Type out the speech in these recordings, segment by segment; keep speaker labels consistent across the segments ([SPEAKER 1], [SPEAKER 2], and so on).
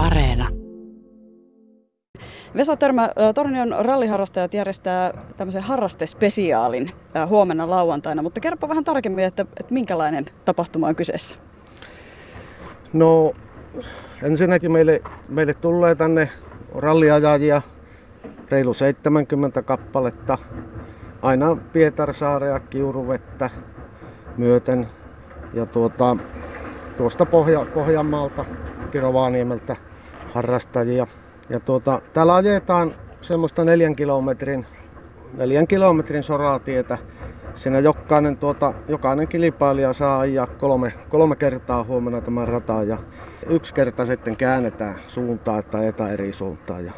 [SPEAKER 1] Areena.
[SPEAKER 2] Vesa Törmä, Tornion ralliharrastajat järjestää tämmöisen harrastespesiaalin huomenna lauantaina, mutta kerro vähän tarkemmin, että, että minkälainen tapahtuma on kyseessä?
[SPEAKER 3] No ensinnäkin meille, meille tulee tänne ralliajajia reilu 70 kappaletta, aina Pietarsaarea, Kiuruvettä myöten ja tuota, tuosta Pohja, Pohjanmaalta, Kirovaniemeltä harrastajia. Ja tuota, täällä ajetaan semmoista neljän kilometrin, neljän kilometrin soratietä. Siinä jokainen, tuota, jokainen kilpailija saa ajaa kolme, kolme kertaa huomenna tämän rataa ja yksi kerta sitten käännetään suuntaa että ajetaan eri suuntaan. Ja,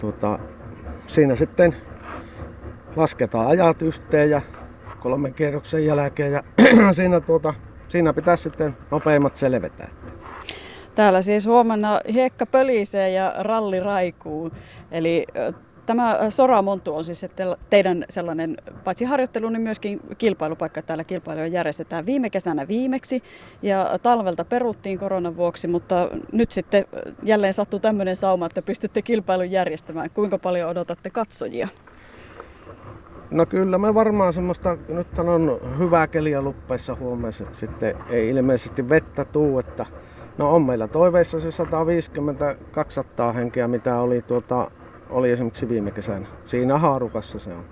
[SPEAKER 3] tuota, siinä sitten lasketaan ajat yhteen ja kolmen kierroksen jälkeen ja siinä, tuota, siinä pitää sitten nopeimmat selvetä.
[SPEAKER 2] Täällä siis huomenna hiekka pölisee ja ralli raikuu. Eli tämä Soramontu on siis teidän sellainen paitsi harjoittelu, niin myöskin kilpailupaikka. Täällä kilpailuja järjestetään viime kesänä viimeksi ja talvelta peruttiin koronan vuoksi, mutta nyt sitten jälleen sattuu tämmöinen sauma, että pystytte kilpailun järjestämään. Kuinka paljon odotatte katsojia?
[SPEAKER 3] No kyllä me varmaan semmoista, nyt on hyvää keliä luppeissa huomenna, sitten ei ilmeisesti vettä tuu, että no on meillä toiveissa se 150-200 henkeä, mitä oli, tuota, oli esimerkiksi viime kesänä. Siinä haarukassa se on.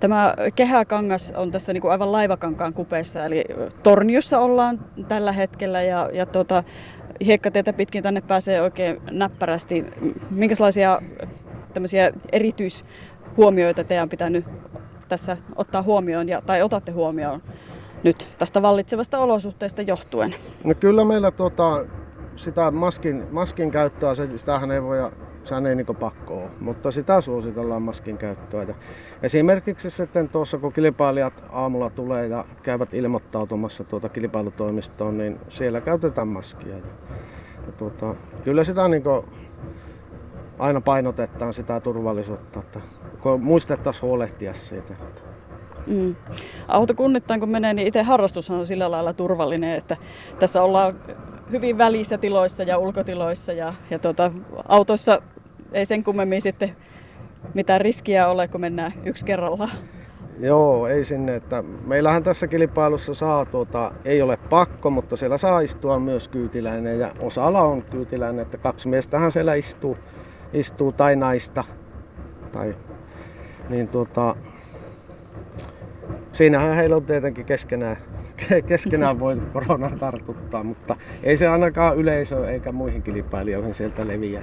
[SPEAKER 2] Tämä kehäkangas on tässä niin kuin aivan laivakankaan kupeessa, eli Torniossa ollaan tällä hetkellä ja, ja tuota, hiekkatietä pitkin tänne pääsee oikein näppärästi. Minkälaisia tämmöisiä erityis huomioita teidän pitää nyt tässä ottaa huomioon ja, tai otatte huomioon nyt tästä vallitsevasta olosuhteesta johtuen?
[SPEAKER 3] No kyllä meillä tuota, sitä maskin, maskin käyttöä, se, sitähän ei voi sehän ei niin pakko ole, mutta sitä suositellaan maskin käyttöä. Ja esimerkiksi sitten tuossa kun kilpailijat aamulla tulee ja käyvät ilmoittautumassa tuota kilpailutoimistoon, niin siellä käytetään maskia. Ja, ja tuota, kyllä sitä niin aina painotetaan sitä turvallisuutta, että muistettaisiin huolehtia siitä.
[SPEAKER 2] Mm. Autokunnittain kun menee, niin itse harrastushan on sillä lailla turvallinen, että tässä ollaan hyvin välissä tiloissa ja ulkotiloissa ja, ja tuota, autossa ei sen kummemmin sitten mitään riskiä ole, kun mennään yksi kerrallaan.
[SPEAKER 3] Joo, ei sinne. Että meillähän tässä kilpailussa saa, tuota, ei ole pakko, mutta siellä saa istua myös kyytiläinen ja osalla on kyytiläinen, että kaksi miestähän siellä istuu istuu tai naista. Tai, niin tuota, siinähän heillä on tietenkin keskenään, keskenään voi korona tartuttaa, mutta ei se ainakaan yleisö eikä muihin kilpailijoihin sieltä leviä.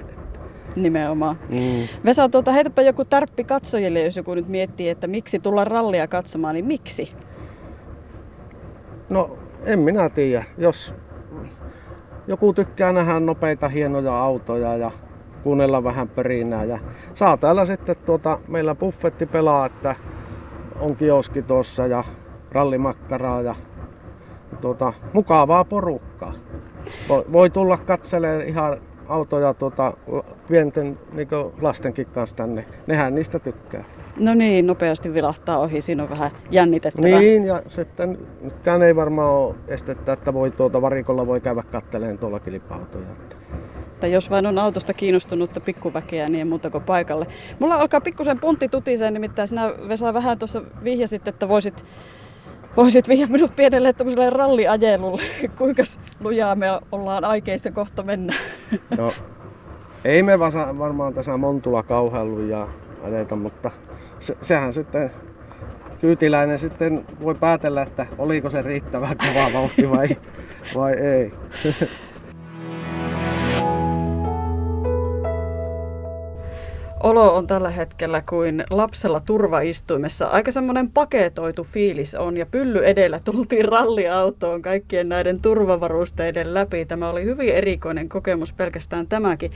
[SPEAKER 2] Nimenomaan. Mm. Vesa, tuota, heitäpä joku tarppi katsojille, jos joku nyt miettii, että miksi tulla rallia katsomaan, niin miksi?
[SPEAKER 3] No, en minä tiedä. Jos joku tykkää nähdä nopeita, hienoja autoja ja kuunnella vähän pörinää. Ja saa täällä sitten tuota, meillä buffetti pelaa, että on kioski tuossa ja rallimakkaraa ja tuota, mukavaa porukkaa. Voi tulla katselemaan ihan autoja tuota, pienten niin lastenkin kanssa tänne. Nehän niistä tykkää.
[SPEAKER 2] No niin, nopeasti vilahtaa ohi. Siinä on vähän jännitettävää.
[SPEAKER 3] Niin, ja sitten nytkään ei varmaan ole estettä, että voi tuota varikolla voi käydä katteleen tuolla kilpa-autoja
[SPEAKER 2] että jos vain on autosta kiinnostunutta pikkuväkeä, niin ei muuta kuin paikalle. Mulla alkaa pikkusen puntti tutiseen, nimittäin sinä Vesa vähän tuossa vihjasit, että voisit, voisit viedä minut pienelle tämmöiselle ralliajelulle. Kuinka lujaa me ollaan aikeissa kohta mennä?
[SPEAKER 3] No, ei me vasa, varmaan tässä Montula kauhean lujaa ajeta, mutta se, sehän sitten kyytiläinen sitten voi päätellä, että oliko se riittävän kova vauhti vai, vai ei.
[SPEAKER 2] Olo on tällä hetkellä kuin lapsella turvaistuimessa. Aika semmoinen paketoitu fiilis on ja pylly edellä tultiin ralliautoon kaikkien näiden turvavarusteiden läpi. Tämä oli hyvin erikoinen kokemus pelkästään tämäkin.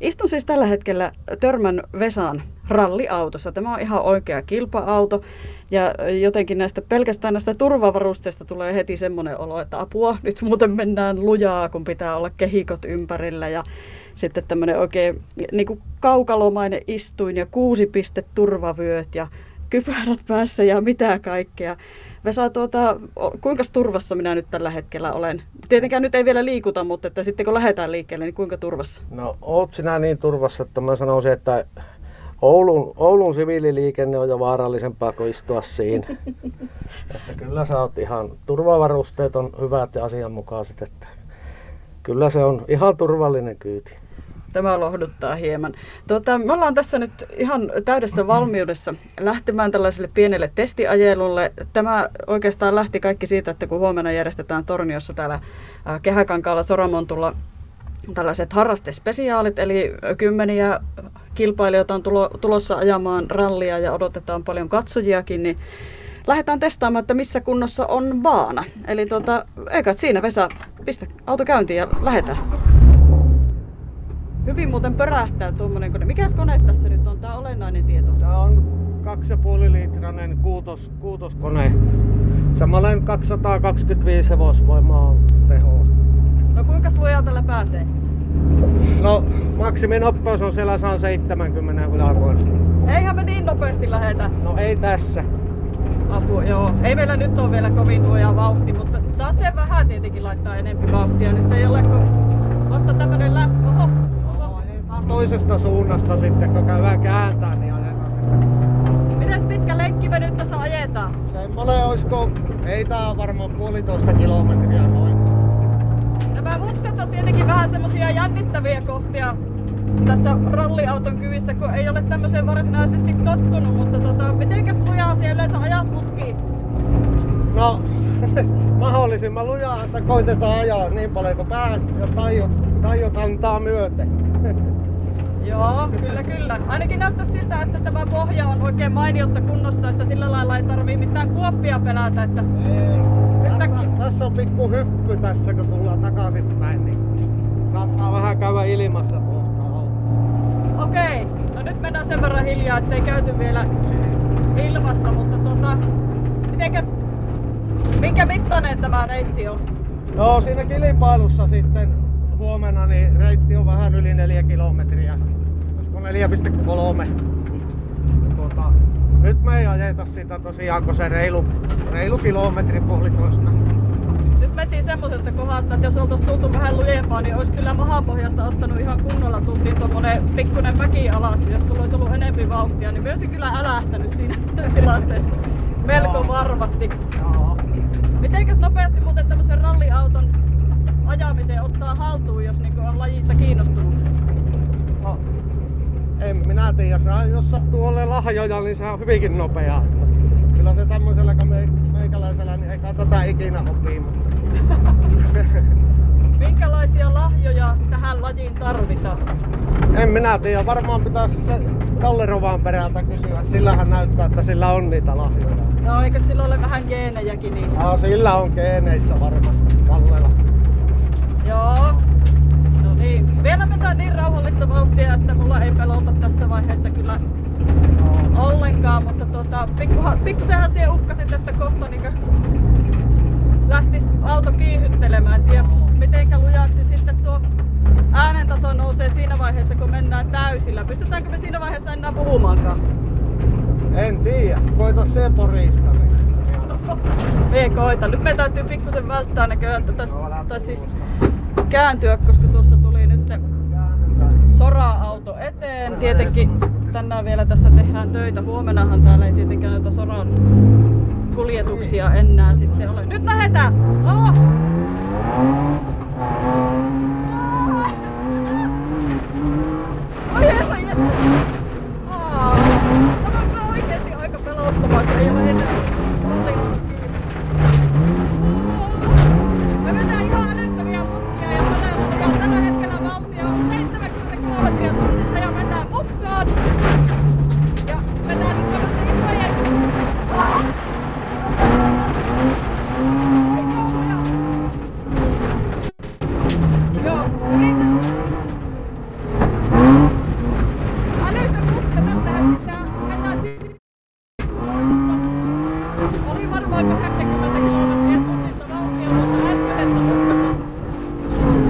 [SPEAKER 2] Istun siis tällä hetkellä Törmän Vesan ralliautossa. Tämä on ihan oikea kilpa-auto ja jotenkin näistä pelkästään näistä turvavarusteista tulee heti semmoinen olo, että apua, nyt muuten mennään lujaa, kun pitää olla kehikot ympärillä ja sitten tämmöinen oikein niin kuin kaukalomainen istuin ja kuusi turvavyöt ja kypärät päässä ja mitä kaikkea. Vesa, tuota, kuinka turvassa minä nyt tällä hetkellä olen? Tietenkään nyt ei vielä liikuta, mutta että sitten kun lähdetään liikkeelle, niin kuinka turvassa?
[SPEAKER 3] No oot sinä niin turvassa, että mä sanoisin, että Oulun, Oulun siviililiikenne on jo vaarallisempaa kuin istua siinä. että kyllä sä oot ihan, turvavarusteet on hyvät ja asianmukaiset, että kyllä se on ihan turvallinen kyyti.
[SPEAKER 2] Tämä lohduttaa hieman. Tuota, me ollaan tässä nyt ihan täydessä valmiudessa lähtemään tällaiselle pienelle testiajelulle. Tämä oikeastaan lähti kaikki siitä, että kun huomenna järjestetään Torniossa täällä Kehäkankaalla Soramontulla tällaiset harrastespesiaalit, eli kymmeniä kilpailijoita on tulo, tulossa ajamaan rallia ja odotetaan paljon katsojiakin, niin lähdetään testaamaan, että missä kunnossa on baana. Eli tuota, eikä siinä Vesa, pistä auto käyntiin ja lähdetään. Hyvin muuten pörähtää tuommoinen kone. Mikäs kone tässä nyt on? Tämä olennainen tieto.
[SPEAKER 3] Tämä on 2,5 litrainen kuutos, kuutoskone. Samanlainen 225 hevosvoimaa tehoa.
[SPEAKER 2] No kuinka lujaa tällä pääsee?
[SPEAKER 3] No maksiminoppeus on siellä 170 yläpuolella.
[SPEAKER 2] Eihän me niin nopeasti lähetä.
[SPEAKER 3] No ei tässä.
[SPEAKER 2] Apu, joo. Ei meillä nyt ole vielä kovin luja vauhti, mutta saat sen vähän tietenkin laittaa enempi vauhtia. Nyt ei ole kun vasta tämmönen lä... Oho,
[SPEAKER 3] toisesta suunnasta sitten, kun käydään kääntää, niin ajetaan
[SPEAKER 2] sitten. Mites pitkä lenkkivä nyt tässä ajetaan?
[SPEAKER 3] Semmoinen olisiko, ei tää varmaan puolitoista kilometriä noin.
[SPEAKER 2] Nämä mutkat on tietenkin vähän semmosia jännittäviä kohtia tässä ralliauton kyvissä, kun ei ole tämmöiseen varsinaisesti tottunut, mutta tota, mitenkäs lujaa siellä yleensä ajat mutkiin?
[SPEAKER 3] No, mahdollisimman lujaa, että koitetaan ajaa niin paljon kuin pää ja taijot, taijot antaa myöten.
[SPEAKER 2] Joo, kyllä kyllä. Ainakin näyttää siltä, että tämä pohja on oikein mainiossa kunnossa, että sillä lailla ei tarvii mitään kuoppia pelätä. Että
[SPEAKER 3] ei. Tässä, tässä, on pikku hyppy tässä, kun tullaan takaisinpäin, niin saattaa vähän käydä ilmassa
[SPEAKER 2] Okei, no nyt mennään sen verran hiljaa, ettei käyty vielä ilmassa, mutta tota, mitenkäs, minkä mittainen tämä reitti on?
[SPEAKER 3] No siinä kilpailussa sitten huomenna niin reitti on vähän yli 4 kilometriä. 4,3. Tuota, nyt me ei ajeta sitä tosiaan, kun se reilu, reilu kilometri puolitoista.
[SPEAKER 2] Nyt mentiin semmosesta kohdasta, että jos oltaisiin tultu vähän lujempaa, niin olisi kyllä mahapohjasta ottanut ihan kunnolla. Tultiin tuommoinen pikkunen mäki alas. Jos sulla olisi ollut enempi vauhtia, niin myös kyllä älähtänyt siinä tilanteessa. Melko varmasti. Mitenkäs nopeasti muuten tämmöisen ralliauton ajamiseen ottaa haltuun, jos niin on lajista kiinnostunut?
[SPEAKER 3] No, en minä tiedä. jos sattuu olemaan lahjoja, niin se on hyvinkin nopeaa. Kyllä se tämmöisellä me, meikäläisellä niin ei tätä ikinä opii.
[SPEAKER 2] Minkälaisia lahjoja tähän lajiin tarvitaan?
[SPEAKER 3] En minä tiedä. Varmaan pitäisi se Kalle Rovan perältä kysyä. Sillähän näyttää, että sillä on niitä lahjoja.
[SPEAKER 2] No eikö sillä ole vähän geenejäkin? Niin...
[SPEAKER 3] Aa, sillä on geeneissä varmasti Kallella.
[SPEAKER 2] Joo. Niin. Vielä mennään niin rauhallista vauhtia, että mulla ei pelota tässä vaiheessa kyllä ollenkaan, mutta pikku, pikkusenhan siihen ukkasit, että kohta niin lähtisi auto kiihyttelemään. En tiedä, mitenkä lujaksi sitten tuo äänentaso nousee siinä vaiheessa, kun mennään täysillä. Pystytäänkö me siinä vaiheessa enää puhumaankaan?
[SPEAKER 3] En tiedä. Koita se porista.
[SPEAKER 2] Me koita. Nyt me täytyy pikkusen välttää näköjään tätä, tai siis kääntyä, koska tuossa tuli nyt sora-auto eteen. Tietenkin tänään vielä tässä tehdään töitä. Huomenahan täällä ei tietenkään näitä soran kuljetuksia enää sitten ole. Nyt lähdetään! Oh!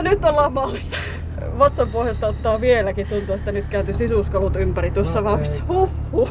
[SPEAKER 2] Ja nyt ollaan maalissa. Vatsan pohjasta ottaa vieläkin. Tuntuu, että nyt kääntyi sisuskalut ympäri tuossa
[SPEAKER 3] No
[SPEAKER 2] vauhdissa. Huhhuh.